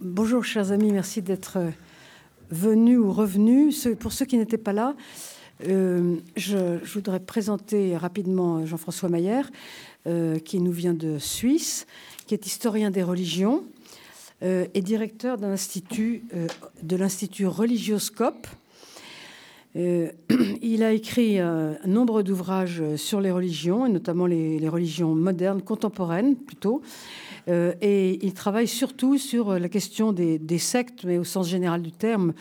bonjour chers amis, merci d'être venus ou revenus. Pour ceux qui n'étaient pas là, euh, je, voudrais présenter rapidement Jean-François Maillère, euh, qui nous vient de Suisse, qui est historien des religions euh, et directeur de l'Institut Religioscope. il a écrit un nombre d'ouvrages sur les religions, et notamment les religions modernes, contemporaines plutôt, euh, et il travaille surtout sur la question des, sectes, mais au sens général du terme,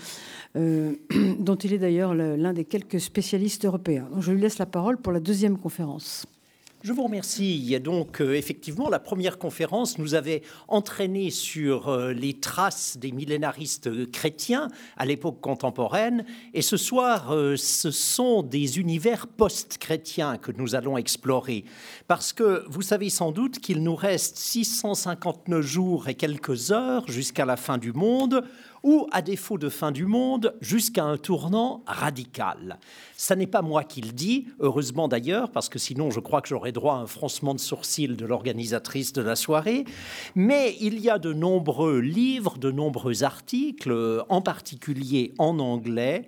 euh, dont il est d'ailleurs l'un des quelques spécialistes européens. je lui laisse la parole pour la deuxième conférence. Je vous remercie. Il y a donc euh, effectivement la première conférence nous avait entraîné sur euh, les traces des millénaristes chrétiens à l'époque contemporaine. Et ce soir, euh, ce sont des univers post-chrétiens que nous allons explorer. Parce que vous savez sans doute qu'il nous reste 659 jours et quelques heures jusqu'à la fin du monde ou, à défaut de fin du monde, jusqu'à un tournant radical. Ça n'est pas moi qui le dis, heureusement d'ailleurs, parce que sinon je crois que j'aurais droit à un froncement de sourcils de l'organisatrice de la soirée, mais il y a de nombreux livres, de nombreux articles, en particulier en anglais,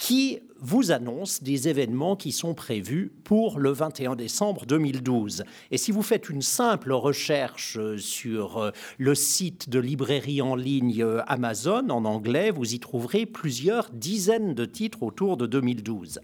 qui vous annonce des événements qui sont prévus pour le 21 décembre 2012. Et si vous faites une simple recherche sur euh, le site de librairie en ligne euh, Amazon en anglais, vous y trouverez plusieurs dizaines de titres autour de 2012.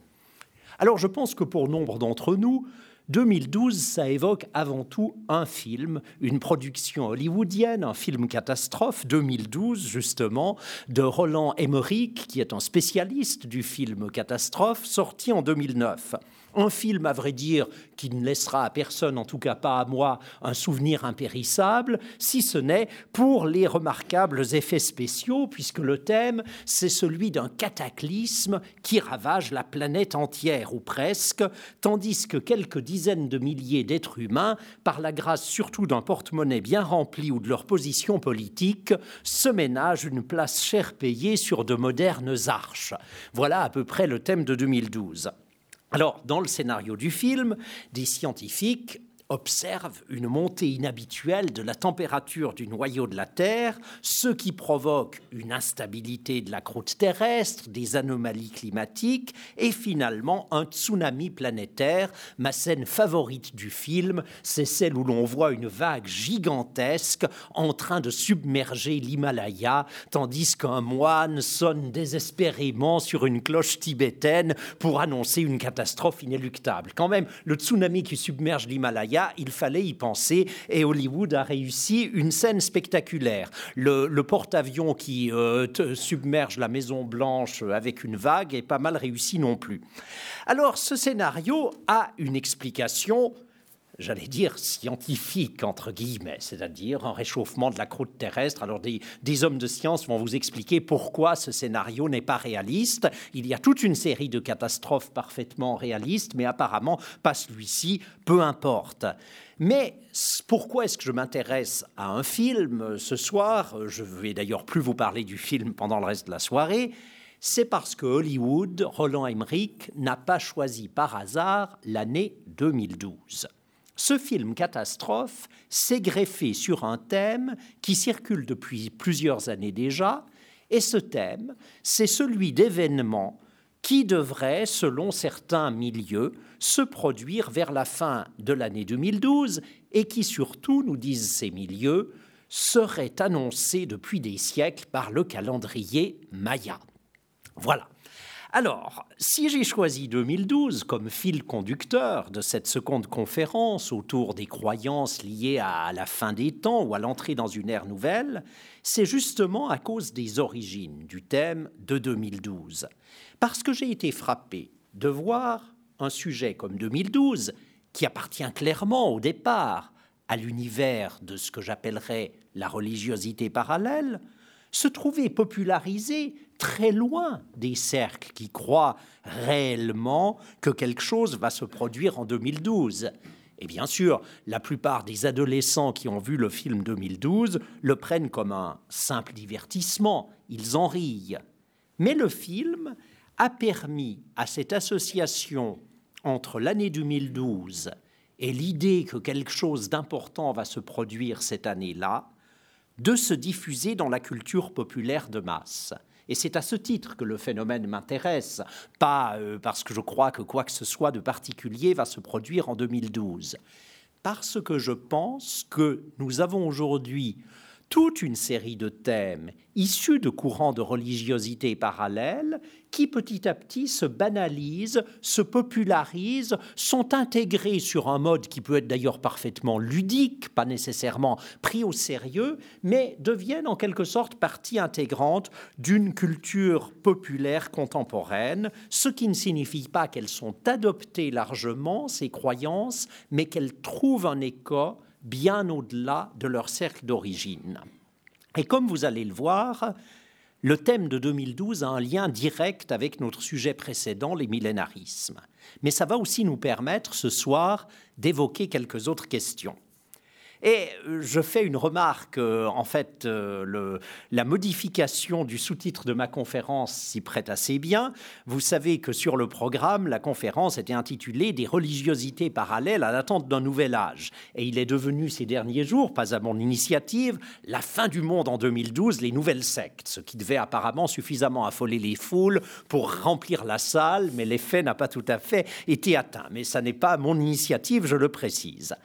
Alors je pense que pour nombre d'entre nous, 2012, ça évoque avant tout un film, une production hollywoodienne, un film catastrophe, 2012 justement, de Roland Emmerich, qui est un spécialiste du film catastrophe, sorti en 2009. Un film, à vrai dire, qui ne laissera à personne, en tout cas pas à moi, un souvenir impérissable, si ce n'est pour les remarquables effets spéciaux, puisque le thème, c'est celui d'un cataclysme qui ravage la planète entière, ou presque, tandis que quelques dizaines de milliers d'êtres humains, par la grâce surtout d'un porte-monnaie bien rempli ou de leur position politique, se ménagent une place chère payée sur de modernes arches. Voilà à peu près le thème de 2012. Alors, dans le scénario du film, des scientifiques observe une montée inhabituelle de la température du noyau de la Terre, ce qui provoque une instabilité de la croûte terrestre, des anomalies climatiques et finalement un tsunami planétaire. Ma scène favorite du film, c'est celle où l'on voit une vague gigantesque en train de submerger l'Himalaya, tandis qu'un moine sonne désespérément sur une cloche tibétaine pour annoncer une catastrophe inéluctable. Quand même, le tsunami qui submerge l'Himalaya, il fallait y penser et Hollywood a réussi une scène spectaculaire. Le, porte-avions qui euh, submerge la Maison Blanche avec une vague est pas mal réussi non plus. Alors ce scénario a une explication j'allais dire, scientifique, entre guillemets, c'est-à-dire un réchauffement de la croûte terrestre. Alors des, hommes de science vont vous expliquer pourquoi ce scénario n'est pas réaliste. Il y a toute une série de catastrophes parfaitement réalistes, mais apparemment pas celui-ci, peu importe. Mais pourquoi est-ce que je m'intéresse à un film ce soir? Je vais d'ailleurs plus vous parler du film pendant le reste de la soirée. C'est parce que Hollywood, Roland Emmerich, n'a pas choisi par hasard l'année 2012. Ce film catastrophe s'est greffé sur un thème qui circule depuis plusieurs années déjà, et ce thème, c'est celui d'événements qui devraient, selon certains milieux, se produire vers la fin de l'année 2012 et qui surtout, nous disent ces milieux, seraient annoncés depuis des siècles par le calendrier Maya. Voilà. Alors, si j'ai choisi 2012 comme fil conducteur de cette seconde conférence autour des croyances liées à la fin des temps ou à l'entrée dans une ère nouvelle, c'est justement à cause des origines du thème de 2012. Parce que j'ai été frappé de voir un sujet comme 2012, qui appartient clairement au départ à l'univers de ce que j'appellerais la religiosité parallèle, se trouver popularisé très loin des cercles qui croient réellement que quelque chose va se produire en 2012. Et bien sûr, la plupart des adolescents qui ont vu le film 2012 le prennent comme un simple divertissement, ils en rient. Mais le film a permis à cette association entre l'année 2012 et l'idée que quelque chose d'important va se produire cette année-là de se diffuser dans la culture populaire de masse. Et c'est à ce titre que le phénomène m'intéresse, pas euh, parce que je crois que quoi que ce soit de particulier va se produire en 2012, parce que je pense que nous avons aujourd'hui toute une série de thèmes issus de courants de religiosité parallèles qui petit à petit se banalisent, se popularisent, sont intégrés sur un mode qui peut être d'ailleurs parfaitement ludique, pas nécessairement pris au sérieux, mais deviennent en quelque sorte partie intégrante d'une culture populaire contemporaine, ce qui ne signifie pas qu'elles sont adoptées largement, ces croyances, mais qu'elles trouvent un écho bien au-delà de leur cercle d'origine. Et comme vous allez le voir, le thème de 2012 a un lien direct avec notre sujet précédent, les millénarismes. Mais ça va aussi nous permettre ce soir d'évoquer quelques autres questions. Et euh, je fais une remarque, euh, en fait, euh, la modification du sous-titre de ma conférence s'y prête assez bien. Vous savez que sur le programme, la conférence était intitulée Des religiosités parallèles à l'attente d'un nouvel âge. Et il est devenu ces derniers jours, pas à mon initiative, la fin du monde en 2012, les nouvelles sectes, ce qui devait apparemment suffisamment affoler les foules pour remplir la salle, mais l'effet n'a pas tout à fait été atteint. Mais ça n'est pas mon initiative, je le précise.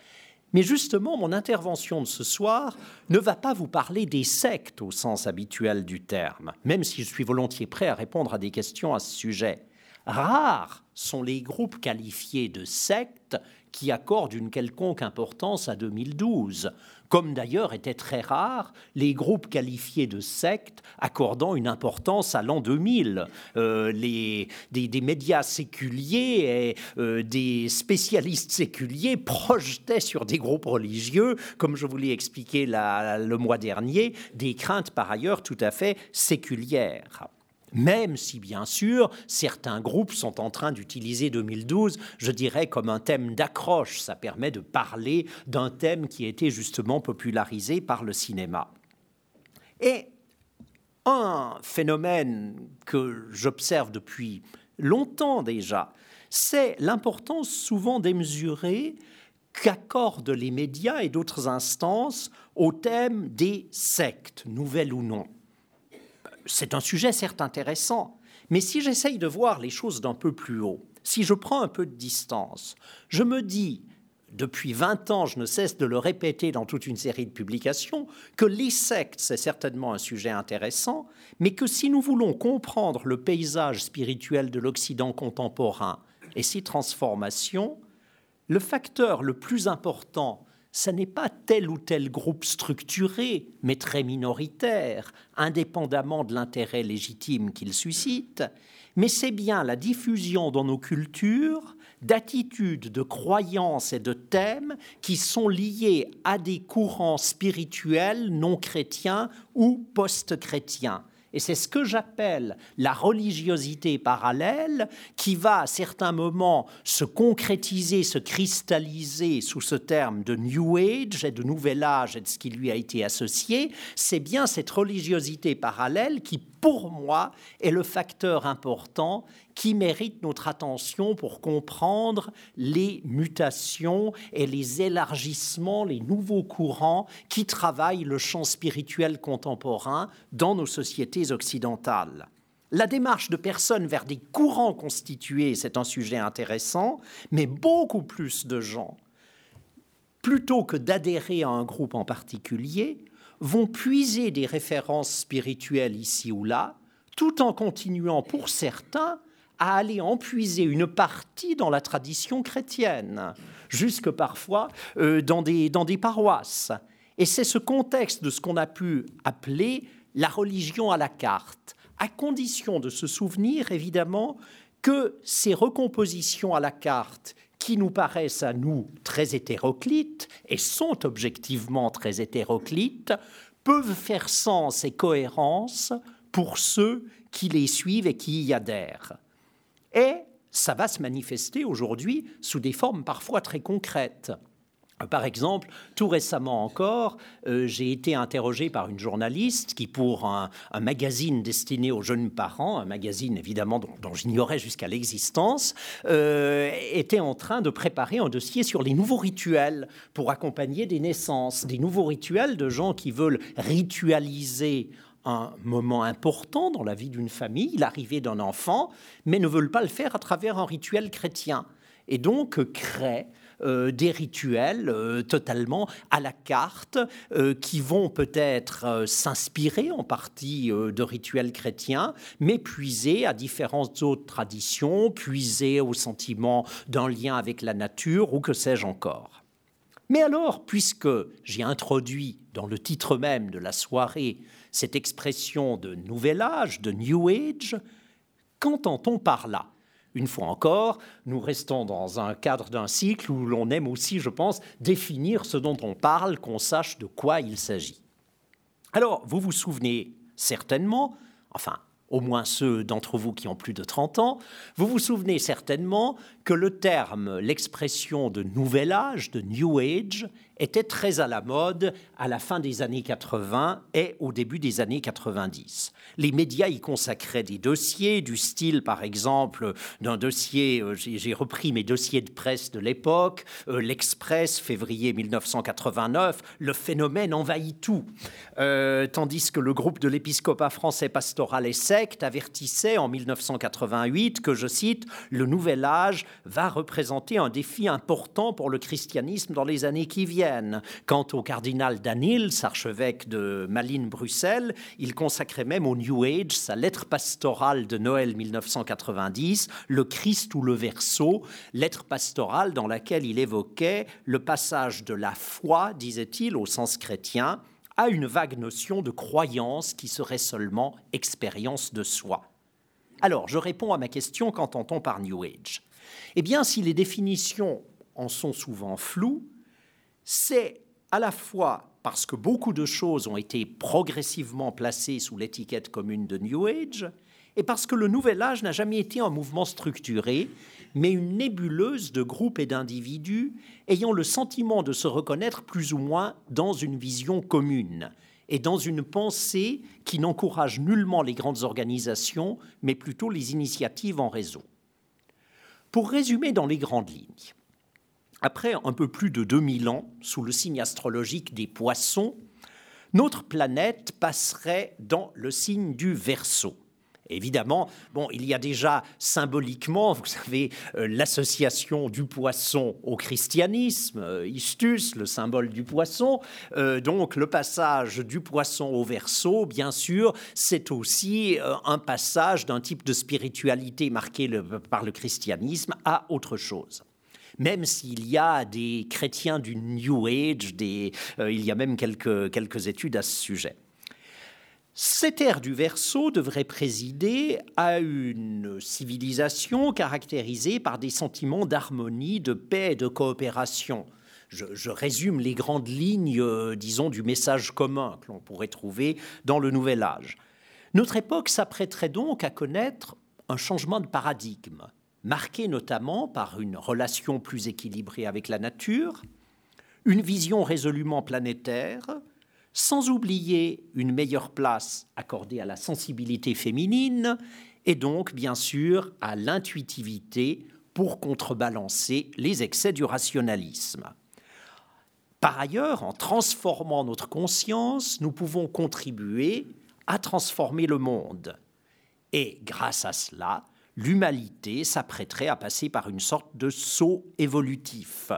Mais justement, mon intervention de ce soir ne va pas vous parler des sectes au sens habituel du terme, même si je suis volontiers prêt à répondre à des questions à ce sujet. Rares sont les groupes qualifiés de sectes qui accordent une quelconque importance à 2012, comme d'ailleurs étaient très rares les groupes qualifiés de sectes accordant une importance à l'an 2000. Euh, les, des, médias séculiers et euh, des spécialistes séculiers projetaient sur des groupes religieux, comme je vous l'ai expliqué le mois dernier, des craintes par ailleurs tout à fait séculières même si bien sûr certains groupes sont en train d'utiliser 2012, je dirais, comme un thème d'accroche. Ça permet de parler d'un thème qui a été justement popularisé par le cinéma. Et un phénomène que j'observe depuis longtemps déjà, c'est l'importance souvent démesurée qu'accordent les médias et d'autres instances au thème des sectes, nouvelles ou non c'est un sujet certes intéressant, mais si j'essaye de voir les choses d'un peu plus haut, si je prends un peu de distance, je me dis, depuis 20 ans, je ne cesse de le répéter dans toute une série de publications, que les sectes, c'est certainement un sujet intéressant, mais que si nous voulons comprendre le paysage spirituel de l'Occident contemporain et ses transformations, le facteur le plus important ce n'est pas tel ou tel groupe structuré, mais très minoritaire, indépendamment de l'intérêt légitime qu'il suscite, mais c'est bien la diffusion dans nos cultures d'attitudes, de croyances et de thèmes qui sont liés à des courants spirituels non chrétiens ou post-chrétiens. Et c'est ce que j'appelle la religiosité parallèle qui va à certains moments se concrétiser, se cristalliser sous ce terme de New Age et de Nouvel Âge et de ce qui lui a été associé. C'est bien cette religiosité parallèle qui, pour moi, est le facteur important qui mérite notre attention pour comprendre les mutations et les élargissements, les nouveaux courants qui travaillent le champ spirituel contemporain dans nos sociétés occidentales. La démarche de personnes vers des courants constitués, c'est un sujet intéressant, mais beaucoup plus de gens, plutôt que d'adhérer à un groupe en particulier, vont puiser des références spirituelles ici ou là, tout en continuant pour certains à aller empuiser une partie dans la tradition chrétienne, jusque parfois euh, dans, des, dans des paroisses. Et c'est ce contexte de ce qu'on a pu appeler la religion à la carte, à condition de se souvenir évidemment que ces recompositions à la carte qui nous paraissent à nous très hétéroclites, et sont objectivement très hétéroclites, peuvent faire sens et cohérence pour ceux qui les suivent et qui y adhèrent. Et ça va se manifester aujourd'hui sous des formes parfois très concrètes. Par exemple, tout récemment encore, euh, j'ai été interrogé par une journaliste qui, pour un, magazine destiné aux jeunes parents, un magazine évidemment dont, j'ignorais jusqu'à l'existence, euh, était en train de préparer un dossier sur les nouveaux rituels pour accompagner des naissances, des nouveaux rituels de gens qui veulent ritualiser un moment important dans la vie d'une famille, l'arrivée d'un enfant, mais ne veulent pas le faire à travers un rituel chrétien. Et donc créent euh, des rituels euh, totalement à la carte euh, qui vont peut-être s'inspirer en partie de rituels chrétiens, mais puiser à différentes autres traditions, puiser au sentiment d'un lien avec la nature ou que sais-je encore. Mais alors, puisque j'ai introduit dans le titre même de la soirée cette expression de nouvel âge, de New Age, qu'entend-on par là? Une fois encore, nous restons dans un cadre d'un cycle où l'on aime aussi, je pense, définir ce dont on parle, qu'on sache de quoi il s'agit. Alors, vous vous souvenez certainement, enfin, au moins ceux d'entre vous qui ont plus de 30 ans, vous vous souvenez certainement que le terme, l'expression de nouvel âge, de New Age, était très à la mode à la fin des années 80 et au début des années 90. Les médias y consacraient des dossiers, du style par exemple d'un dossier, euh, j'ai repris mes dossiers de presse de l'époque, euh, l'Express, février 1989, le phénomène envahit tout. Euh, tandis que le groupe de l'épiscopat français pastoral et secte avertissait en 1988 que, je cite, le nouvel âge va représenter un défi important pour le christianisme dans les années qui viennent. Quant au cardinal Danils, archevêque de Malines-Bruxelles, il consacrait même au New Age sa lettre pastorale de Noël 1990, Le Christ ou le Verseau, lettre pastorale dans laquelle il évoquait le passage de la foi, disait-il, au sens chrétien, à une vague notion de croyance qui serait seulement expérience de soi. Alors, je réponds à ma question qu'entend-on par New Age? Eh bien, si les définitions en sont souvent floues, c'est à la fois parce que beaucoup de choses ont été progressivement placées sous l'étiquette commune de New Age, et parce que le Nouvel Âge n'a jamais été un mouvement structuré, mais une nébuleuse de groupes et d'individus ayant le sentiment de se reconnaître plus ou moins dans une vision commune et dans une pensée qui n'encourage nullement les grandes organisations, mais plutôt les initiatives en réseau. Pour résumer dans les grandes lignes, après un peu plus de 2000 ans, sous le signe astrologique des poissons, notre planète passerait dans le signe du Verseau. Évidemment, bon, il y a déjà symboliquement, vous savez, euh, l'association du poisson au christianisme, euh, Istus, le symbole du poisson. Euh, donc, le passage du poisson au verso, bien sûr, c'est aussi un passage d'un type de spiritualité marqué par le christianisme à autre chose même s'il y a des chrétiens du New Age, euh, il y a même quelques, quelques études à ce sujet. Cette ère du Verseau devrait présider à une civilisation caractérisée par des sentiments d'harmonie, de paix et de coopération. Je, résume les grandes lignes, euh, disons, du message commun que l'on pourrait trouver dans le Nouvel Âge. Notre époque s'apprêterait donc à connaître un changement de paradigme marquée notamment par une relation plus équilibrée avec la nature, une vision résolument planétaire, sans oublier une meilleure place accordée à la sensibilité féminine et donc bien sûr à l'intuitivité pour contrebalancer les excès du rationalisme. Par ailleurs, en transformant notre conscience, nous pouvons contribuer à transformer le monde. Et grâce à cela, l'humanité s'apprêterait à passer par une sorte de saut évolutif.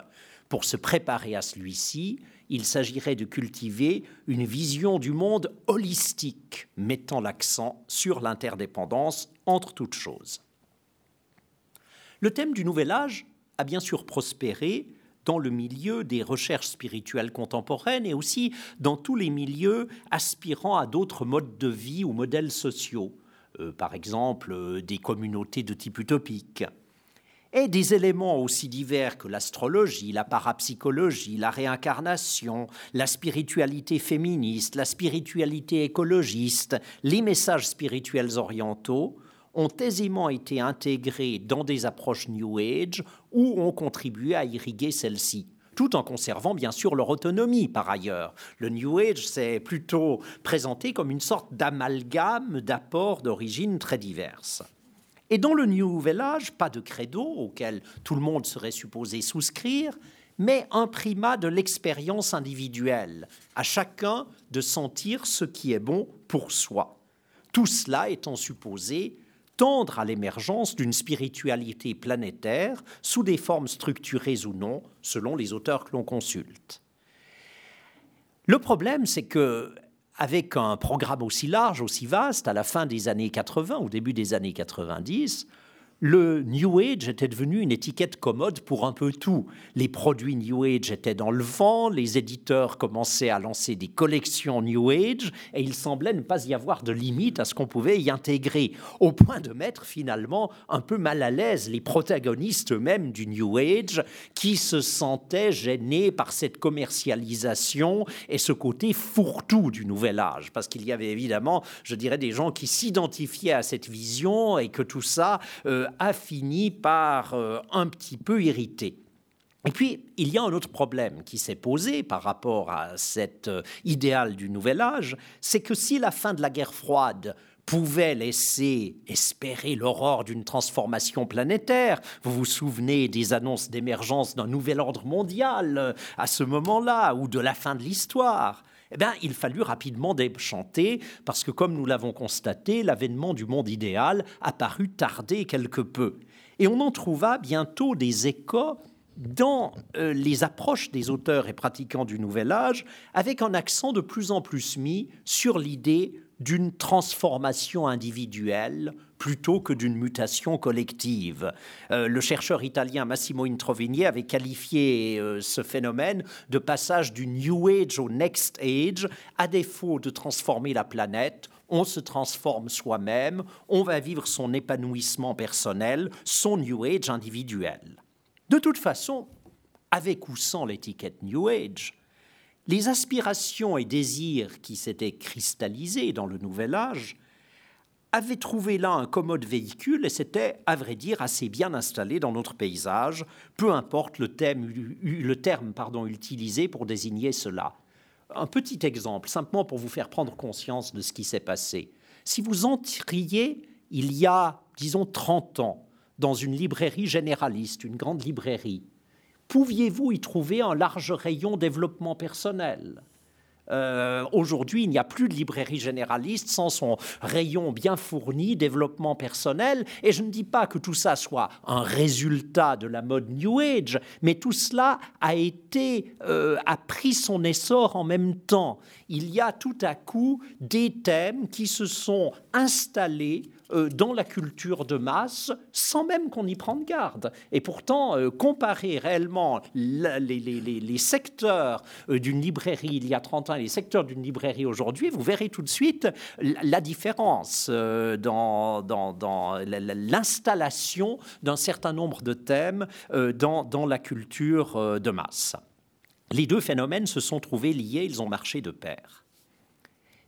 Pour se préparer à celui-ci, il s'agirait de cultiver une vision du monde holistique, mettant l'accent sur l'interdépendance entre toutes choses. Le thème du Nouvel Âge a bien sûr prospéré dans le milieu des recherches spirituelles contemporaines et aussi dans tous les milieux aspirant à d'autres modes de vie ou modèles sociaux, par exemple euh, des communautés de type utopique, et des éléments aussi divers que l'astrologie, la parapsychologie, la réincarnation, la spiritualité féministe, la spiritualité écologiste, les messages spirituels orientaux, ont aisément été intégrés dans des approches New Age ou ont contribué à irriguer celles-ci. Tout en conservant bien sûr leur autonomie par ailleurs. Le New Age s'est plutôt présenté comme une sorte d'amalgame d'apports d'origine très diverses. Et dans le Nouvel Âge, pas de credo auquel tout le monde serait supposé souscrire, mais un primat de l'expérience individuelle, à chacun de sentir ce qui est bon pour soi. Tout cela étant supposé tendre à l'émergence d'une spiritualité planétaire sous des formes structurées ou non, selon les auteurs que l'on consulte. Le problème, c'est que avec un programme aussi large, aussi vaste, à la fin des années 80, au début des années 90, le New Age était devenu une étiquette commode pour un peu tout. Les produits New Age étaient dans le vent, les éditeurs commençaient à lancer des collections New Age, et il semblait ne pas y avoir de limite à ce qu'on pouvait y intégrer, au point de mettre finalement un peu mal à l'aise les protagonistes eux-mêmes du New Age, qui se sentaient gênés par cette commercialisation et ce côté fourre-tout du Nouvel Âge, parce qu'il y avait évidemment, je dirais, des gens qui s'identifiaient à cette vision et que tout ça euh, a fini par euh, un petit peu irriter. Et puis, il y a un autre problème qui s'est posé par rapport à cet euh, idéal du Nouvel Âge, c'est que si la fin de la guerre froide pouvait laisser espérer l'aurore d'une transformation planétaire. Vous vous souvenez des annonces d'émergence d'un nouvel ordre mondial euh, à ce moment-là, ou de la fin de l'histoire. Eh il fallut rapidement déchanter, parce que comme nous l'avons constaté, l'avènement du monde idéal a paru tarder quelque peu. Et on en trouva bientôt des échos dans euh, les approches des auteurs et pratiquants du Nouvel Âge, avec un accent de plus en plus mis sur l'idée d'une transformation individuelle plutôt que d'une mutation collective. Euh, le chercheur italien Massimo Introvigny avait qualifié euh, ce phénomène de passage du New Age au Next Age. À défaut de transformer la planète, on se transforme soi-même, on va vivre son épanouissement personnel, son New Age individuel. De toute façon, avec ou sans l'étiquette New Age, les aspirations et désirs qui s'étaient cristallisés dans le Nouvel Âge avaient trouvé là un commode véhicule et s'étaient, à vrai dire, assez bien installés dans notre paysage, peu importe le, le terme pardon, utilisé pour désigner cela. Un petit exemple, simplement pour vous faire prendre conscience de ce qui s'est passé. Si vous entriez il y a, disons, 30 ans, dans une librairie généraliste, une grande librairie, pouviez-vous y trouver un large rayon développement personnel? Euh, Aujourd'hui, il n'y a plus de librairie généraliste sans son rayon bien fourni, développement personnel. Et je ne dis pas que tout ça soit un résultat de la mode New Age, mais tout cela a été, euh, a pris son essor en même temps. Il y a tout à coup des thèmes qui se sont installés dans la culture de masse sans même qu'on y prenne garde. Et pourtant, euh, comparer réellement les, secteurs euh, d'une librairie il y a 30 ans et les secteurs d'une librairie aujourd'hui, vous verrez tout de suite la différence dans, l'installation d'un certain nombre de thèmes dans la culture de masse. Les deux phénomènes se sont trouvés liés, ils ont marché de pair.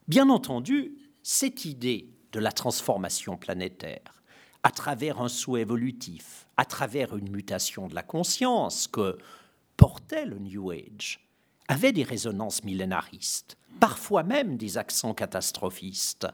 Bien entendu, cette idée de la transformation planétaire, à travers un souhait évolutif, à travers une mutation de la conscience que portait le New Age, avait des résonances millénaristes, parfois même des accents catastrophistes.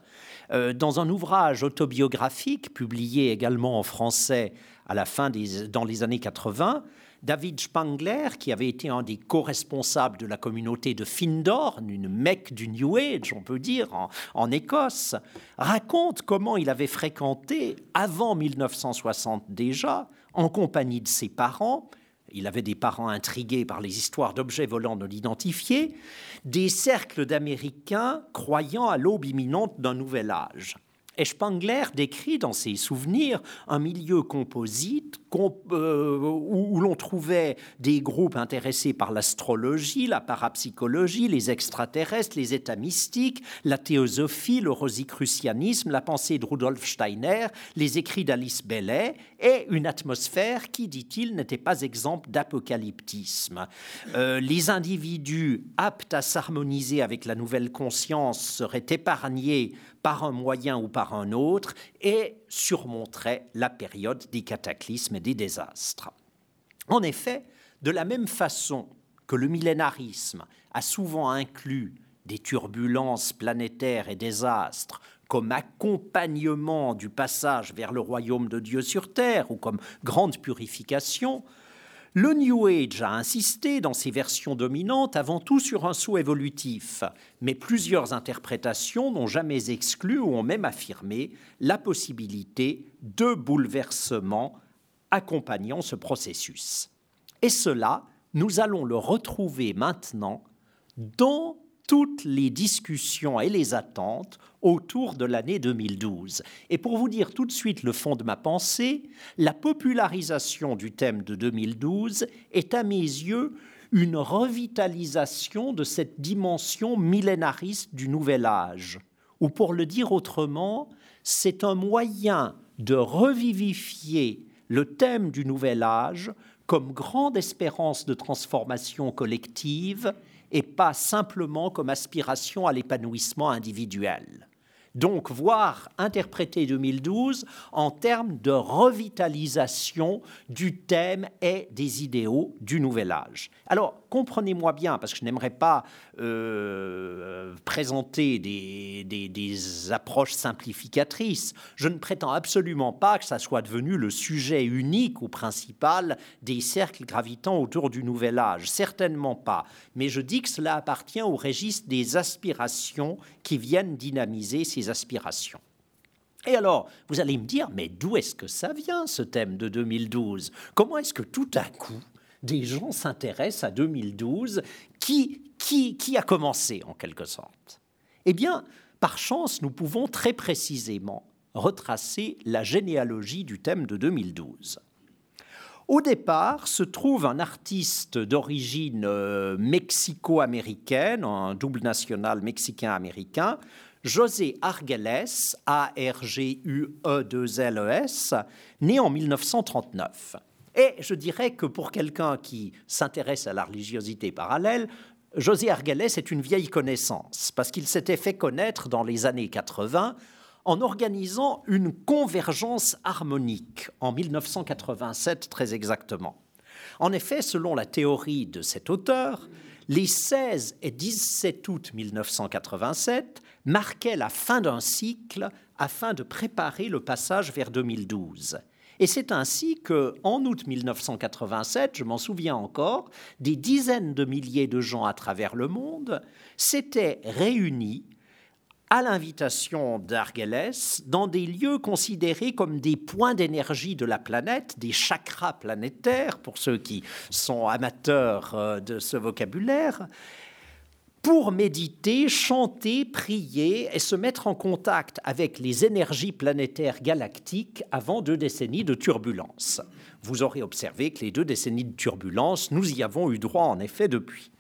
Euh, dans un ouvrage autobiographique publié également en français à la fin des, dans les années 80, David Spangler, qui avait été un des co-responsables de la communauté de Findorn, une mecque du New Age, on peut dire, en, Écosse, raconte comment il avait fréquenté, avant 1960 déjà, en compagnie de ses parents, il avait des parents intrigués par les histoires d'objets volants non identifiés, des cercles d'Américains croyant à l'aube imminente d'un nouvel âge. Et décrit dans ses souvenirs un milieu composite euh, où, l'on trouvait des groupes intéressés par l'astrologie, la parapsychologie, les extraterrestres, les états mystiques, la théosophie, le rosicrucianisme, la pensée de Rudolf Steiner, les écrits d'Alice Bellet et une atmosphère qui, dit-il, n'était pas exemple d'apocalyptisme. Euh, les individus aptes à s'harmoniser avec la nouvelle conscience seraient épargnés par un moyen ou par un autre et surmonterait la période des cataclysmes et des désastres. En effet, de la même façon que le millénarisme a souvent inclus des turbulences planétaires et des astres comme accompagnement du passage vers le royaume de Dieu sur terre ou comme grande purification, le New Age a insisté dans ses versions dominantes avant tout sur un saut évolutif, mais plusieurs interprétations n'ont jamais exclu ou ont même affirmé la possibilité de bouleversements accompagnant ce processus. Et cela, nous allons le retrouver maintenant dans toutes les discussions et les attentes autour de l'année 2012. Et pour vous dire tout de suite le fond de ma pensée, la popularisation du thème de 2012 est à mes yeux une revitalisation de cette dimension millénariste du nouvel âge, ou pour le dire autrement, c'est un moyen de revivifier le thème du nouvel âge comme grande espérance de transformation collective et pas simplement comme aspiration à l'épanouissement individuel. Donc, voir interpréter 2012 en termes de revitalisation du thème et des idéaux du nouvel âge. Comprenez-moi bien, parce que je n'aimerais pas euh, présenter des, des, approches simplificatrices. Je ne prétends absolument pas que ça soit devenu le sujet unique ou principal des cercles gravitant autour du nouvel âge. Certainement pas. Mais je dis que cela appartient au registre des aspirations qui viennent dynamiser ces aspirations. Et alors, vous allez me dire, mais d'où est-ce que ça vient, ce thème de 2012 Comment est-ce que tout à coup, des gens s'intéressent à 2012 qui, qui, qui a commencé, en quelque sorte? Eh bien, par chance, nous pouvons très précisément retracer la généalogie du thème de 2012. Au départ se trouve un artiste d'origine euh, mexico-américaine, un double national mexicain-américain, José Argeles, A-R-G-U-E-2-L-E-S, né en 1939. Et je dirais que pour quelqu'un qui s'intéresse à la religiosité parallèle, José Argeles est une vieille connaissance, parce qu'il s'était fait connaître dans les années 80 en organisant une convergence harmonique en 1987 très exactement. En effet, selon la théorie de cet auteur, les 16 et 17 août 1987 marquaient la fin d'un cycle afin de préparer le passage vers 2012. Et c'est ainsi que, en août 1987, je m'en souviens encore, des dizaines de milliers de gens à travers le monde s'étaient réunis à l'invitation d'Argeles dans des lieux considérés comme des points d'énergie de la planète, des chakras planétaires, pour ceux qui sont amateurs euh, de ce vocabulaire, pour méditer, chanter, prier et se mettre en contact avec les énergies planétaires galactiques avant deux décennies de turbulences. Vous aurez observé que les deux décennies de turbulences, nous y avons eu droit en effet depuis.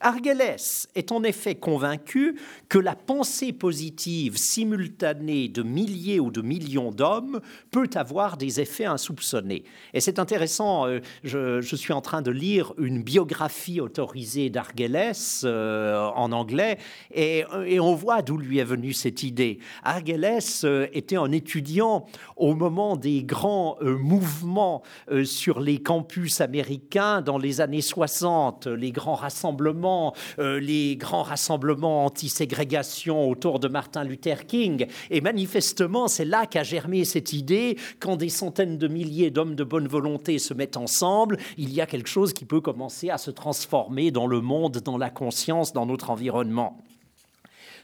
Argeles est en effet convaincu que la pensée positive simultanée de milliers ou de millions d'hommes peut avoir des effets insoupçonnés. Et c'est intéressant, euh, je, suis en train de lire une biographie autorisée d'Argeles euh, en anglais, et, on voit d'où lui est venue cette idée. Argeles euh, était un étudiant au moment des grands mouvements sur les campus américains dans les années 60, les grands rassemblements euh, les grands rassemblements anti-ségrégation autour de Martin Luther King. Et manifestement, c'est là qu'a germé cette idée, quand des centaines de milliers d'hommes de bonne volonté se mettent ensemble, il y a quelque chose qui peut commencer à se transformer dans le monde, dans la conscience, dans notre environnement.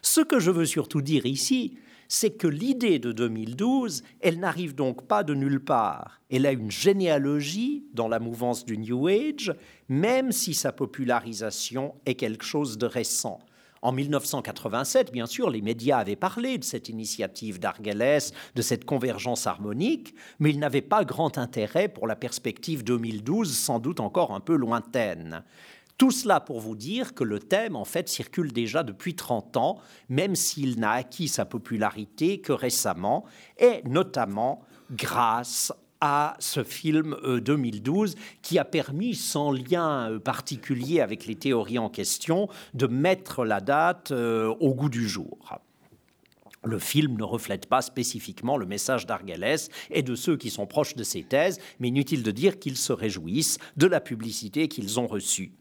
Ce que je veux surtout dire ici, c'est que l'idée de 2012, elle n'arrive donc pas de nulle part. Elle a une généalogie dans la mouvance du New Age, même si sa popularisation est quelque chose de récent. En 1987, bien sûr, les médias avaient parlé de cette initiative d'Argeles, de cette convergence harmonique, mais ils n'avaient pas grand intérêt pour la perspective 2012, sans doute encore un peu lointaine. Tout cela pour vous dire que le thème, en fait, circule déjà depuis 30 ans, même s'il n'a acquis sa popularité que récemment, et notamment grâce à ce film 2012 euh, qui a permis, sans lien euh, particulier avec les théories en question, de mettre la date euh, au goût du jour. Le film ne reflète pas spécifiquement le message d'Argeles et de ceux qui sont proches de ses thèses, mais inutile de dire qu'ils se réjouissent de la publicité qu'ils ont reçue.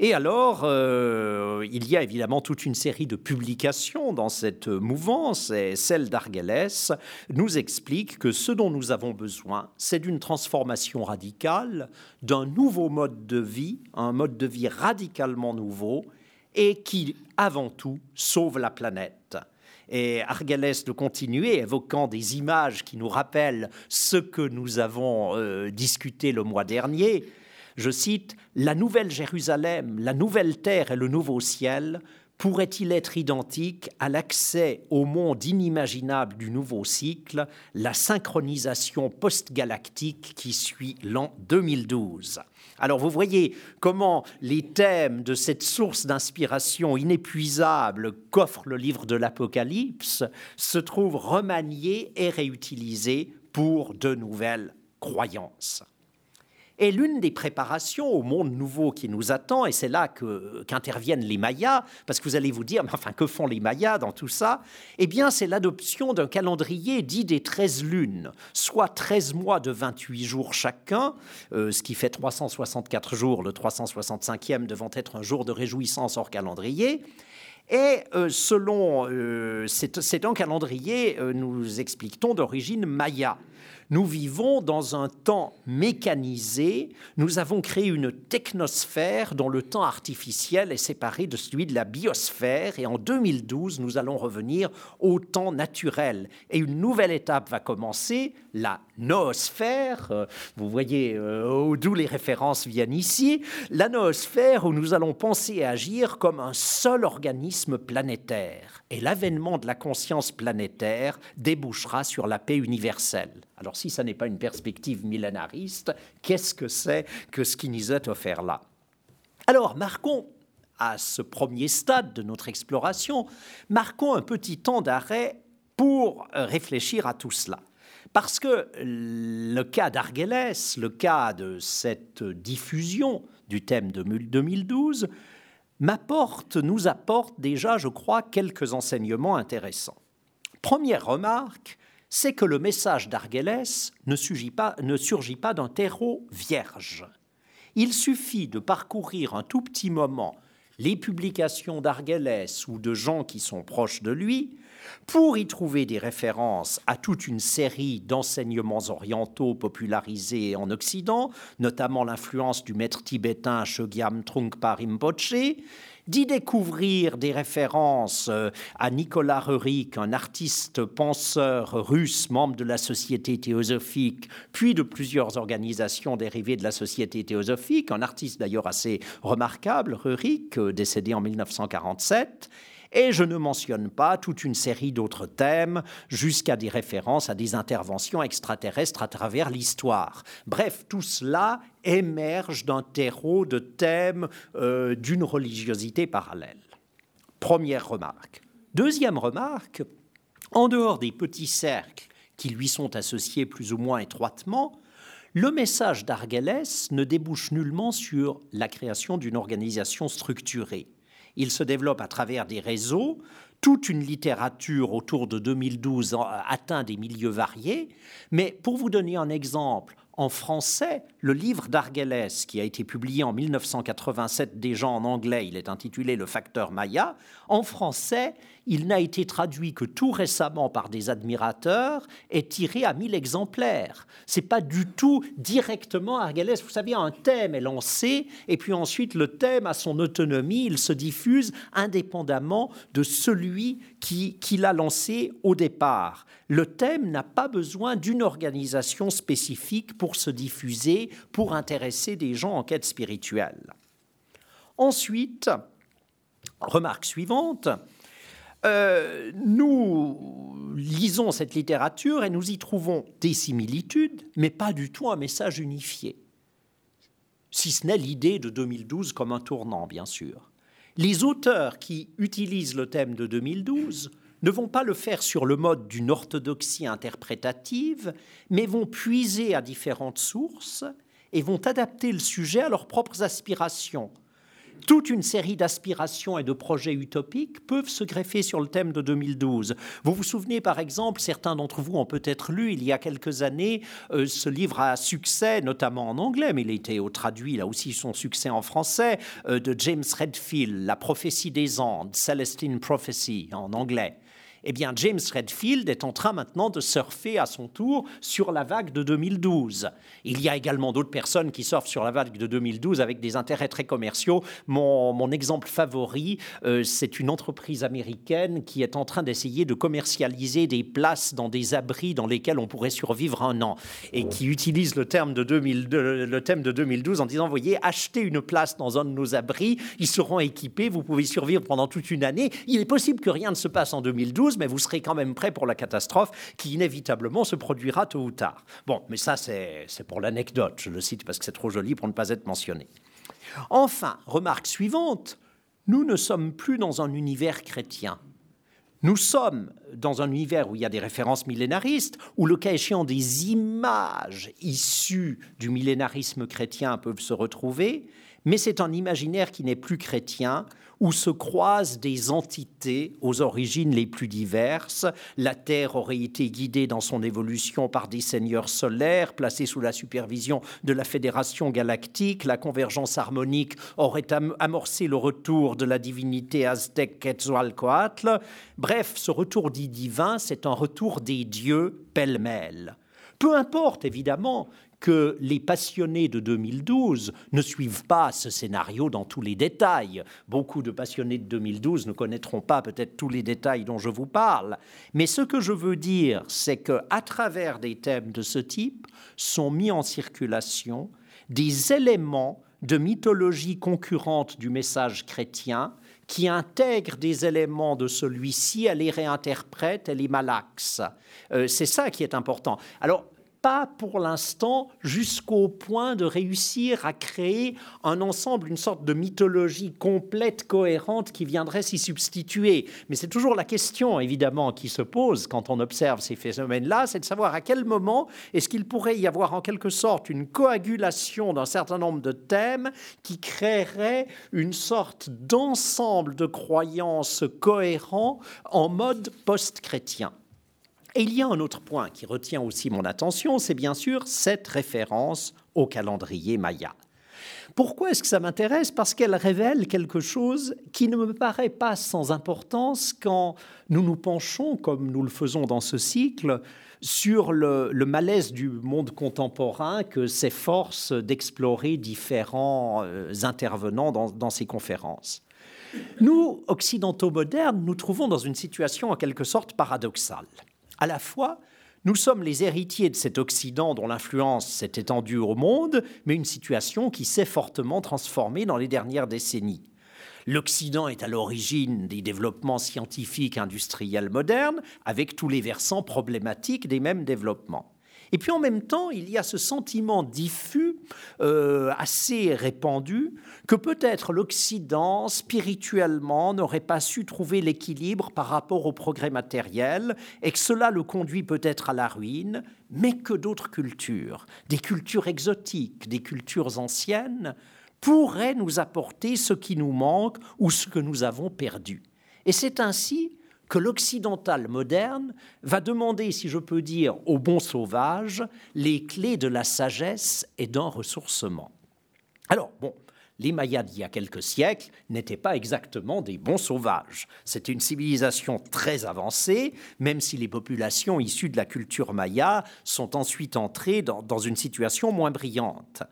Et alors, euh, il y a évidemment toute une série de publications dans cette mouvance, et celle d'Argelès nous explique que ce dont nous avons besoin, c'est d'une transformation radicale, d'un nouveau mode de vie, un mode de vie radicalement nouveau, et qui, avant tout, sauve la planète. Et Argelès de continuer, évoquant des images qui nous rappellent ce que nous avons euh, discuté le mois dernier. Je cite La nouvelle Jérusalem, la nouvelle terre et le nouveau ciel pourrait-il être identique à l'accès au monde inimaginable du nouveau cycle, la synchronisation post-galactique qui suit l'an 2012 alors vous voyez comment les thèmes de cette source d'inspiration inépuisable qu'offre le livre de l'Apocalypse se trouvent remaniés et réutilisés pour de nouvelles croyances est l'une des préparations au monde nouveau qui nous attend, et c'est là qu'interviennent les Mayas, parce que vous allez vous dire, mais enfin, que font les Mayas dans tout ça? Eh bien, c'est l'adoption d'un calendrier dit des 13 lunes, soit 13 mois de 28 jours chacun, euh, ce qui fait 364 jours, le 365e devant être un jour de réjouissance hors calendrier. Et euh, selon, euh, c'est un calendrier, nous expliquons, d'origine maya. Nous vivons dans un temps mécanisé. Nous avons créé une technosphère dont le temps artificiel est séparé de celui de la biosphère. Et en 2012, nous allons revenir au temps naturel. Et une nouvelle étape va commencer, la noosphère. Euh, vous voyez euh, d'où les références viennent ici. La noosphère où nous allons penser et agir comme un seul organisme planétaire. Et l'avènement de la conscience planétaire débouchera sur la paix universelle. Alors si ça n'est pas une perspective millénariste, qu'est-ce que c'est que ce qui nous est offert là? Alors marquons à ce premier stade de notre exploration, marquons un petit temps d'arrêt pour réfléchir à tout cela. Parce que le cas d'Argelès, le cas de cette diffusion du thème de 2012, m'apporte, nous apporte déjà, je crois, quelques enseignements intéressants. Première remarque, c'est que le message d'Argelès ne surgit pas, d'un terreau vierge. Il suffit de parcourir un tout petit moment les publications d'Argelès ou de gens qui sont proches de lui pour y trouver des références à toute une série d'enseignements orientaux popularisés en Occident, notamment l'influence du maître tibétain Chogyam Trungpa Rinpoche, d'y découvrir des références euh, à Nicolas Rurik, un artiste penseur russe, membre de la Société théosophique, puis de plusieurs organisations dérivées de la Société théosophique, un artiste d'ailleurs assez remarquable, Rurik, euh, décédé en 1947, et je ne mentionne pas toute une série d'autres thèmes, jusqu'à des références à des interventions extraterrestres à travers l'histoire. Bref, tout cela émerge d'un terreau de thèmes euh, d'une religiosité parallèle. Première remarque. Deuxième remarque, en dehors des petits cercles qui lui sont associés plus ou moins étroitement, le message d'Argelès ne débouche nullement sur la création d'une organisation structurée. Il se développe à travers des réseaux. Toute une littérature autour de 2012 atteint des milieux variés. Mais pour vous donner un exemple, en français, le livre d'Argelès, qui a été publié en 1987 déjà en anglais, il est intitulé Le facteur Maya, en français, il n'a été traduit que tout récemment par des admirateurs et tiré à 1000 exemplaires. C'est pas du tout directement Argelès. Vous savez, un thème est lancé et puis ensuite le thème a son autonomie, il se diffuse indépendamment de celui qui, qui l'a lancé au départ. Le thème n'a pas besoin d'une organisation spécifique pour se diffuser, pour intéresser des gens en quête spirituelle. Ensuite, remarque suivante, euh, nous lisons cette littérature et nous y trouvons des similitudes, mais pas du tout un message unifié. Si ce n'est l'idée de 2012 comme un tournant, bien sûr. Les auteurs qui utilisent le thème de 2012 ne vont pas le faire sur le mode d'une orthodoxie interprétative, mais vont puiser à différentes sources et vont adapter le sujet à leurs propres aspirations. Toute une série d'aspirations et de projets utopiques peuvent se greffer sur le thème de 2012. Vous vous souvenez par exemple, certains d'entre vous ont peut-être lu il y a quelques années euh, ce livre à succès, notamment en anglais, mais il a été traduit là aussi son succès en français, euh, de James Redfield, La prophétie des Andes, Celestine Prophecy en anglais eh bien James Redfield est en train maintenant de surfer à son tour sur la vague de 2012. Il y a également d'autres personnes qui surfent sur la vague de 2012 avec des intérêts très commerciaux. Mon, exemple favori, euh, c'est une entreprise américaine qui est en train d'essayer de commercialiser des places dans des abris dans lesquels on pourrait survivre un an et qui utilise le terme de, 2002, le thème de 2012 en disant, voyez, achetez une place dans un de nos abris, ils seront équipés, vous pouvez survivre pendant toute une année. Il est possible que rien ne se passe en 2012 mais vous serez quand même prêt pour la catastrophe qui inévitablement se produira tôt ou tard. Bon, mais ça, c'est pour l'anecdote. Je le cite parce que c'est trop joli pour ne pas être mentionné. Enfin, remarque suivante, nous ne sommes plus dans un univers chrétien. Nous sommes dans un univers où il y a des références millénaristes, où le cas échéant des images issues du millénarisme chrétien peuvent se retrouver, mais c'est un imaginaire qui n'est plus chrétien, où se croisent des entités aux origines les plus diverses. La Terre aurait été guidée dans son évolution par des seigneurs solaires placés sous la supervision de la Fédération galactique. La convergence harmonique aurait amorcé le retour de la divinité aztèque Quetzalcoatl. Bref, ce retour dit divin, c'est un retour des dieux pêle-mêle. Peu importe, évidemment, que les passionnés de 2012 ne suivent pas ce scénario dans tous les détails. Beaucoup de passionnés de 2012 ne connaîtront pas peut-être tous les détails dont je vous parle, mais ce que je veux dire, c'est que à travers des thèmes de ce type sont mis en circulation des éléments de mythologie concurrente du message chrétien qui intègrent des éléments de celui-ci, elle les réinterprète, elle les malaxe. Euh, c'est ça qui est important. Alors, pas pour l'instant jusqu'au point de réussir à créer un ensemble, une sorte de mythologie complète, cohérente qui viendrait s'y substituer. Mais c'est toujours la question, évidemment, qui se pose quand on observe ces phénomènes-là, c'est de savoir à quel moment est-ce qu'il pourrait y avoir en quelque sorte une coagulation d'un certain nombre de thèmes qui créerait une sorte d'ensemble de croyances cohérents en mode post-chrétien. Et il y a un autre point qui retient aussi mon attention, c'est bien sûr cette référence au calendrier maya. Pourquoi est-ce que ça m'intéresse? Parce qu'elle révèle quelque chose qui ne me paraît pas sans importance quand nous nous penchons, comme nous le faisons dans ce cycle, sur le, malaise du monde contemporain que s'efforcent d'explorer différents euh, intervenants dans, dans ces conférences. Nous, occidentaux modernes, nous trouvons dans une situation en quelque sorte paradoxale. À la fois, nous sommes les héritiers de cet Occident dont l'influence s'est étendue au monde, mais une situation qui s'est fortement transformée dans les dernières décennies. L'Occident est à l'origine des développements scientifiques industriels modernes, avec tous les versants problématiques des mêmes développements. Et puis en même temps, il y a ce sentiment diffus, euh, assez répandu, que peut-être l'Occident, spirituellement, n'aurait pas su trouver l'équilibre par rapport au progrès matériel, et que cela le conduit peut-être à la ruine, mais que d'autres cultures, des cultures exotiques, des cultures anciennes, pourraient nous apporter ce qui nous manque ou ce que nous avons perdu. Et c'est ainsi que l'occidental moderne va demander, si je peux dire, au bon sauvage, les clés de la sagesse et d'un ressourcement. Alors, bon, les Mayas d'il y a quelques siècles n'étaient pas exactement des bons sauvages. C'était une civilisation très avancée, même si les populations issues de la culture maya sont ensuite entrées dans, dans une situation moins brillante.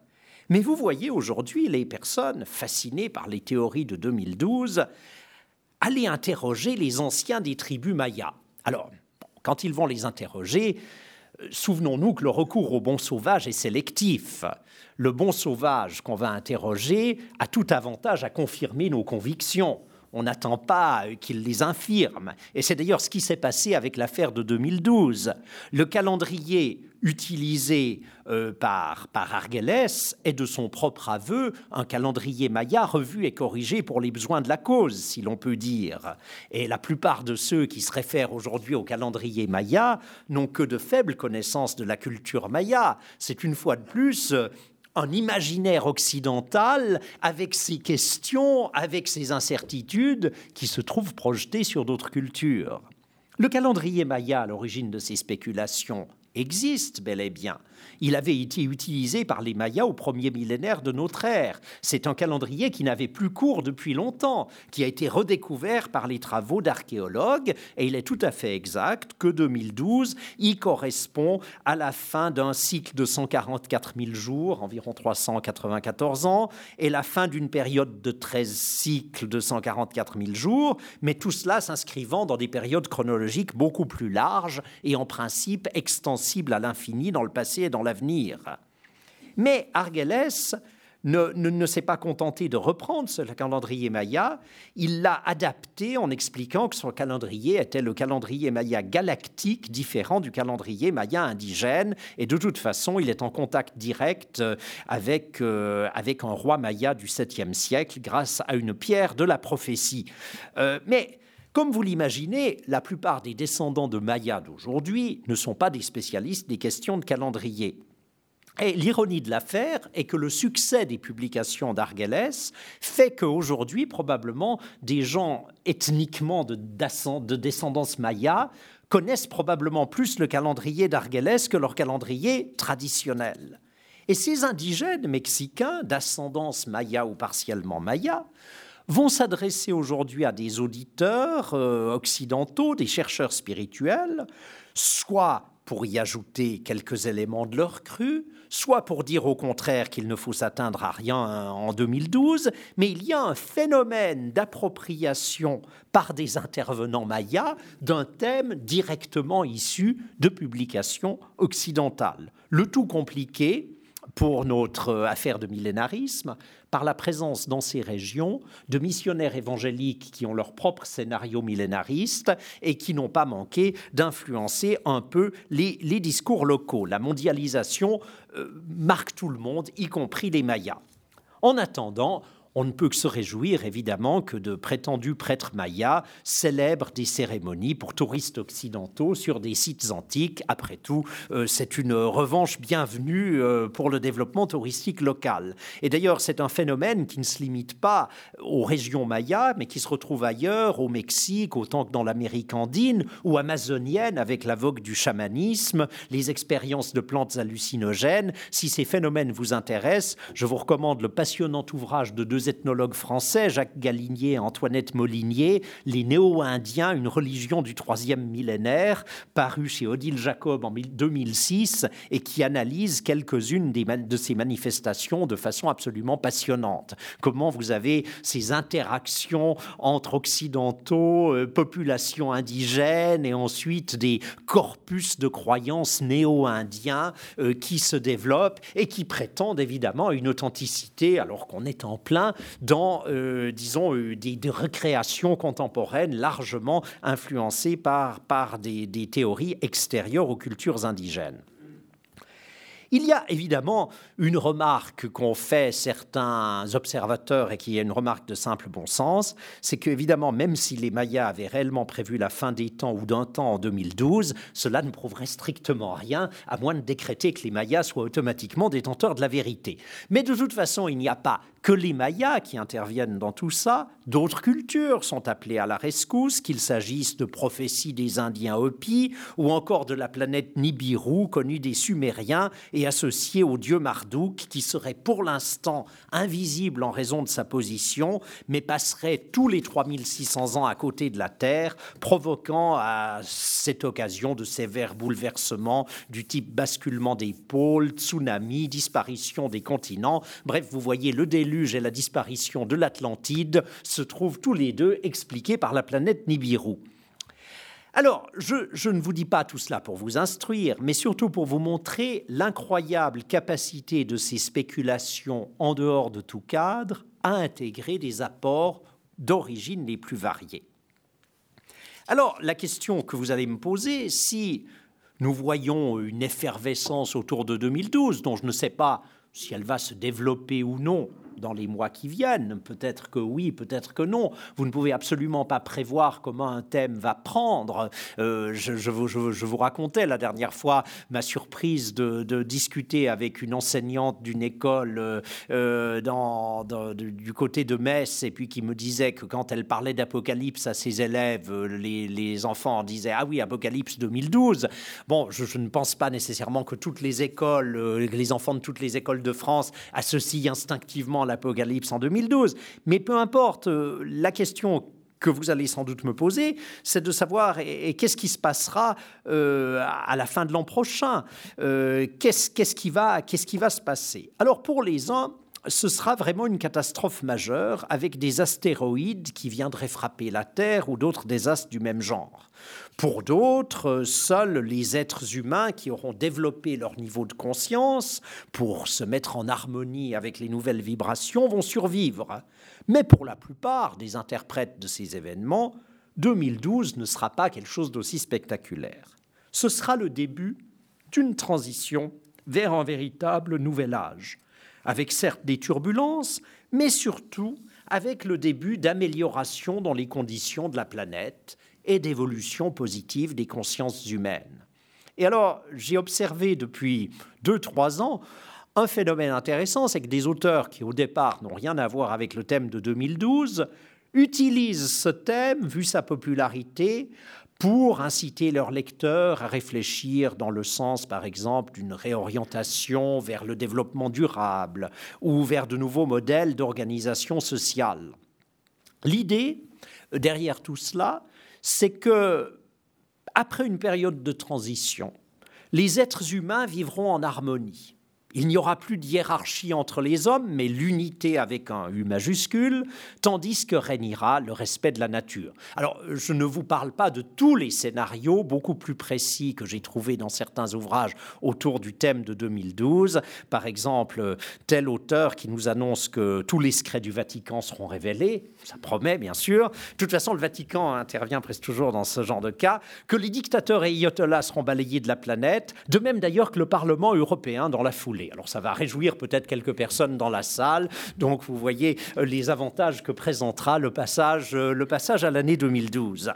Mais vous voyez aujourd'hui les personnes fascinées par les théories de 2012 aller interroger les anciens des tribus mayas. Alors, quand ils vont les interroger, euh, souvenons-nous que le recours au bon sauvage est sélectif. Le bon sauvage qu'on va interroger a tout avantage à confirmer nos convictions on n'attend pas qu'il les infirme. Et c'est d'ailleurs ce qui s'est passé avec l'affaire de 2012. Le calendrier utilisé euh, par, par est de son propre aveu un calendrier maya revu et corrigé pour les besoins de la cause, si l'on peut dire. Et la plupart de ceux qui se réfèrent aujourd'hui au calendrier maya n'ont que de faibles connaissances de la culture maya. C'est une fois de plus un imaginaire occidental avec ses questions, avec ses incertitudes qui se trouvent projetées sur d'autres cultures. Le calendrier maya, à l'origine de ces spéculations, existe bel et bien. Il avait été utilisé par les Mayas au premier millénaire de notre ère. C'est un calendrier qui n'avait plus cours depuis longtemps, qui a été redécouvert par les travaux d'archéologues, et il est tout à fait exact que 2012 y correspond à la fin d'un cycle de 144 000 jours, environ 394 ans, et la fin d'une période de 13 cycles de 144 000 jours, mais tout cela s'inscrivant dans des périodes chronologiques beaucoup plus larges et en principe extensibles à l'infini dans le passé et dans la mais Argelès ne, s'est pas contenté de reprendre ce calendrier maya, il l'a adapté en expliquant que son calendrier était le calendrier maya galactique, différent du calendrier maya indigène, et de toute façon, il est en contact direct euh, avec, euh, avec un roi maya du 7e siècle grâce à une pierre de la prophétie. Euh, mais comme vous l'imaginez, la plupart des descendants de Maya d'aujourd'hui ne sont pas des spécialistes des questions de calendrier. Et l'ironie de l'affaire est que le succès des publications d'Argelès fait qu'aujourd'hui, probablement, des gens ethniquement de, descendance maya connaissent probablement plus le calendrier d'Argelès que leur calendrier traditionnel. Et ces indigènes mexicains d'ascendance maya ou partiellement maya vont s'adresser aujourd'hui à des auditeurs euh, occidentaux, des chercheurs spirituels, soit pour y ajouter quelques éléments de leur cru, soit pour dire au contraire qu'il ne faut s'atteindre à rien en 2012, mais il y a un phénomène d'appropriation par des intervenants mayas d'un thème directement issu de publications occidentales. Le tout compliqué pour notre affaire de millénarisme par la présence dans ces régions de missionnaires évangéliques qui ont leur propre scénario millénariste et qui n'ont pas manqué d'influencer un peu les, discours locaux. La mondialisation euh, marque tout le monde, y compris les Mayas. En attendant, on ne peut que se réjouir évidemment que de prétendus prêtres mayas célèbrent des cérémonies pour touristes occidentaux sur des sites antiques. Après tout, euh, c'est une revanche bienvenue euh, pour le développement touristique local. Et d'ailleurs, c'est un phénomène qui ne se limite pas aux régions mayas, mais qui se retrouve ailleurs, au Mexique, autant que dans l'Amérique andine ou amazonienne, avec la vogue du chamanisme, les expériences de plantes hallucinogènes. Si ces phénomènes vous intéressent, je vous recommande le passionnant ouvrage de deux ethnologues français, Jacques Galinier et Antoinette Molinier, Les Néo-Indiens, une religion du troisième millénaire, paru chez Odile Jacob en 2006 et qui analyse quelques-unes de ces manifestations de façon absolument passionnante. Comment vous avez ces interactions entre occidentaux, euh, populations indigènes et ensuite des corpus de croyances néo-indiens euh, qui se développent et qui prétendent évidemment une authenticité alors qu'on est en plein dans, euh, disons, euh, des, recréations contemporaines largement influencées par, par des théories extérieures aux cultures indigènes. Il y a évidemment une remarque qu'ont fait certains observateurs et qui est une remarque de simple bon sens, c'est qu'évidemment, même si les Mayas avaient réellement prévu la fin des temps ou d'un temps en 2012, cela ne prouverait strictement rien, à moins de décréter que les Mayas soient automatiquement détenteurs de la vérité. Mais de toute façon, il n'y a pas que les Mayas qui interviennent dans tout ça, d'autres cultures sont appelées à la rescousse, qu'il s'agisse de prophéties des Indiens Hopi ou encore de la planète Nibiru, connue des Sumériens et associée au dieu Marduk, qui serait pour l'instant invisible en raison de sa position, mais passerait tous les 3600 ans à côté de la Terre, provoquant à cette occasion de sévères bouleversements du type basculement des pôles, tsunami, disparition des continents. Bref, vous voyez le déluge et la disparition de l'Atlantide se trouvent tous les deux expliqués par la planète Nibiru. Alors, je, ne vous dis pas tout cela pour vous instruire, mais surtout pour vous montrer l'incroyable capacité de ces spéculations en dehors de tout cadre à intégrer des apports d'origine les plus variées. Alors, la question que vous allez me poser, si nous voyons une effervescence autour de 2012, dont je ne sais pas si elle va se développer ou non dans les mois qui viennent. Peut-être que oui, peut-être que non. Vous ne pouvez absolument pas prévoir comment un thème va prendre. Euh, je, vous, racontais la dernière fois ma surprise de, discuter avec une enseignante d'une école euh, euh, dans, du côté de Metz et puis qui me disait que quand elle parlait d'Apocalypse à ses élèves, les, enfants disaient Ah oui, Apocalypse 2012. Bon, je, ne pense pas nécessairement que toutes les écoles, les enfants de toutes les écoles de France associent instinctivement l'Apocalypse en 2012. Mais peu importe, euh, la question que vous allez sans doute me poser, c'est de savoir et, qu'est-ce qui se passera euh, à la fin de l'an prochain? Euh, Qu'est-ce qui, va, qu'est-ce qui va se passer? Alors pour les uns, ce sera vraiment une catastrophe majeure avec des astéroïdes qui viendraient frapper la Terre ou d'autres désastres du même genre. Pour d'autres, seuls les êtres humains qui auront développé leur niveau de conscience pour se mettre en harmonie avec les nouvelles vibrations vont survivre. Mais pour la plupart des interprètes de ces événements, 2012 ne sera pas quelque chose d'aussi spectaculaire. Ce sera le début d'une transition vers un véritable nouvel âge, avec certes des turbulences, mais surtout avec le début d'amélioration dans les conditions de la planète et d'évolution positive des consciences humaines. Et alors, j'ai observé depuis deux, trois ans un phénomène intéressant, c'est que des auteurs qui au départ n'ont rien à voir avec le thème de 2012 utilisent ce thème, vu sa popularité, pour inciter leurs lecteurs à réfléchir dans le sens, par exemple, d'une réorientation vers le développement durable ou vers de nouveaux modèles d'organisation sociale. L'idée derrière tout cela, c'est que, après une période de transition, les êtres humains vivront en harmonie. Il n'y aura plus de hiérarchie entre les hommes, mais l'unité avec un U majuscule, tandis que régnera le respect de la nature. Alors, je ne vous parle pas de tous les scénarios beaucoup plus précis que j'ai trouvés dans certains ouvrages autour du thème de 2012. Par exemple, tel auteur qui nous annonce que tous les secrets du Vatican seront révélés, ça promet bien sûr. De toute façon, le Vatican intervient presque toujours dans ce genre de cas, que les dictateurs et ayatollahs seront balayés de la planète, de même d'ailleurs que le Parlement européen dans la foulée. Alors ça va réjouir peut-être quelques personnes dans la salle. Donc vous voyez euh, les avantages que présentera le passage, euh, le passage à l'année 2012.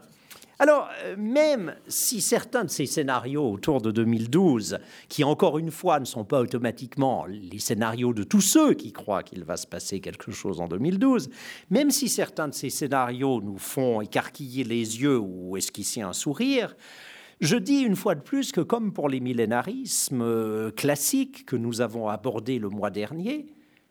Alors, euh, même si certains de ces scénarios autour de 2012, qui encore une fois ne sont pas automatiquement les scénarios de tous ceux qui croient qu'il va se passer quelque chose en 2012, même si certains de ces scénarios nous font écarquiller les yeux ou esquisser un sourire, je dis une fois de plus que comme pour les millénarismes euh, classiques que nous avons abordés le mois dernier,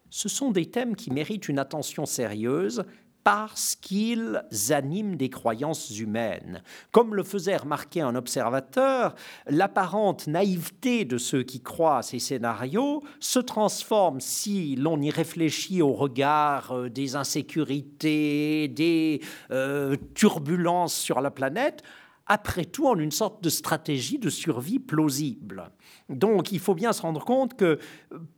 ce sont des thèmes qui méritent une attention sérieuse parce qu'ils animent des croyances humaines. Comme le faisait remarquer un observateur, l'apparente naïveté de ceux qui croient à ces scénarios se transforme, si l'on y réfléchit au regard euh, des insécurités, des euh, turbulences sur la planète, après tout en une sorte de stratégie de survie plausible. Donc il faut bien se rendre compte que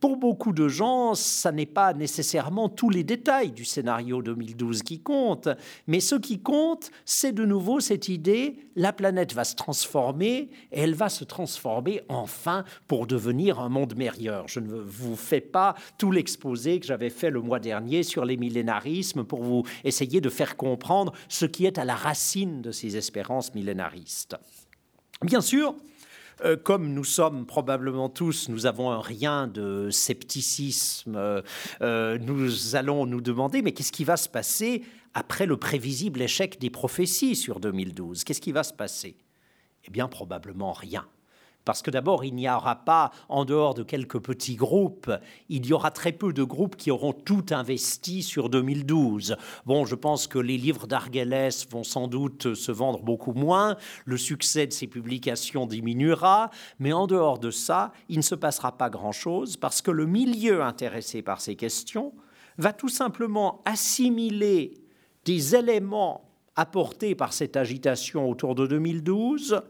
pour beaucoup de gens, ça n'est pas nécessairement tous les détails du scénario 2012 qui comptent, mais ce qui compte, c'est de nouveau cette idée, la planète va se transformer et elle va se transformer enfin pour devenir un monde meilleur. Je ne vous fais pas tout l'exposé que j'avais fait le mois dernier sur les millénarismes pour vous essayer de faire comprendre ce qui est à la racine de ces espérances millénaristes. Bien sûr, euh, comme nous sommes probablement tous, nous avons un rien de scepticisme, euh, euh, nous allons nous demander, mais qu'est-ce qui va se passer après le prévisible échec des prophéties sur 2012 Qu'est-ce qui va se passer? Eh bien, probablement rien. Parce que d'abord, il n'y aura pas, en dehors de quelques petits groupes, il y aura très peu de groupes qui auront tout investi sur 2012. Bon, je pense que les livres d'Argelès vont sans doute se vendre beaucoup moins, le succès de ces publications diminuera, mais en dehors de ça, il ne se passera pas grand-chose parce que le milieu intéressé par ces questions va tout simplement assimiler des éléments apportés par cette agitation autour de 2012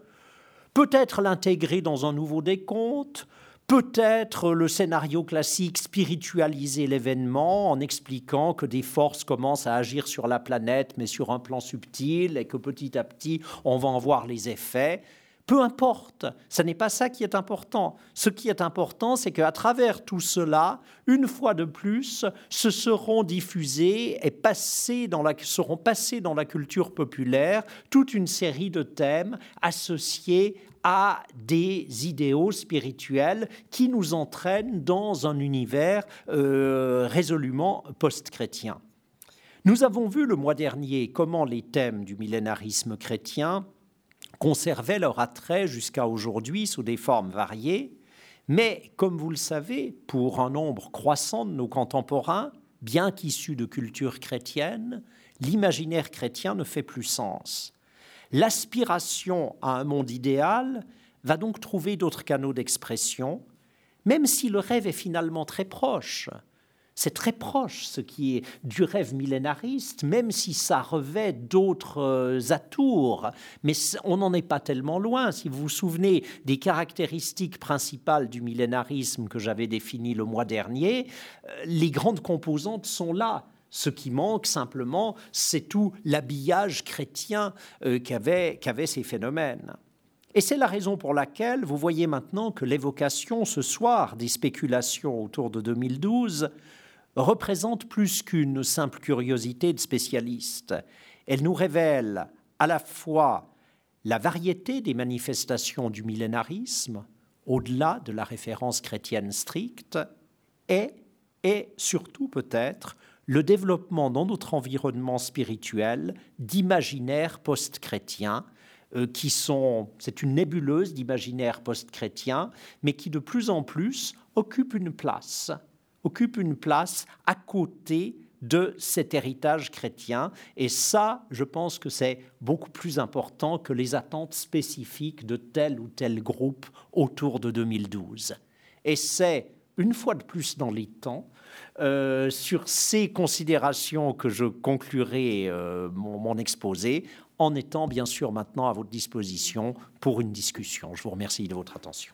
peut-être l'intégrer dans un nouveau décompte, peut-être le scénario classique spiritualiser l'événement en expliquant que des forces commencent à agir sur la planète mais sur un plan subtil et que petit à petit on va en voir les effets. Peu importe, ce n'est pas ça qui est important. Ce qui est important, c'est qu'à travers tout cela, une fois de plus, se seront diffusés et passés dans la, seront passés dans la culture populaire toute une série de thèmes associés à des idéaux spirituels qui nous entraînent dans un univers euh, résolument post-chrétien. Nous avons vu le mois dernier comment les thèmes du millénarisme chrétien conservaient leur attrait jusqu'à aujourd'hui sous des formes variées, mais comme vous le savez, pour un nombre croissant de nos contemporains, bien qu'issus de cultures chrétiennes, l'imaginaire chrétien ne fait plus sens. L'aspiration à un monde idéal va donc trouver d'autres canaux d'expression, même si le rêve est finalement très proche. C'est très proche ce qui est du rêve millénariste, même si ça revêt d'autres euh, atours. Mais on n'en est pas tellement loin. Si vous vous souvenez des caractéristiques principales du millénarisme que j'avais définies le mois dernier, euh, les grandes composantes sont là. Ce qui manque simplement, c'est tout l'habillage chrétien euh, qu'avaient ces phénomènes. Et c'est la raison pour laquelle vous voyez maintenant que l'évocation ce soir des spéculations autour de 2012 représente plus qu'une simple curiosité de spécialiste. Elle nous révèle à la fois la variété des manifestations du millénarisme, au-delà de la référence chrétienne stricte, et, et surtout peut-être le développement dans notre environnement spirituel d'imaginaires post-chrétiens, euh, qui sont, c'est une nébuleuse d'imaginaires post-chrétiens, mais qui de plus en plus occupent une place occupe une place à côté de cet héritage chrétien. Et ça, je pense que c'est beaucoup plus important que les attentes spécifiques de tel ou tel groupe autour de 2012. Et c'est, une fois de plus dans les temps, euh, sur ces considérations que je conclurai euh, mon, mon exposé, en étant bien sûr maintenant à votre disposition pour une discussion. Je vous remercie de votre attention.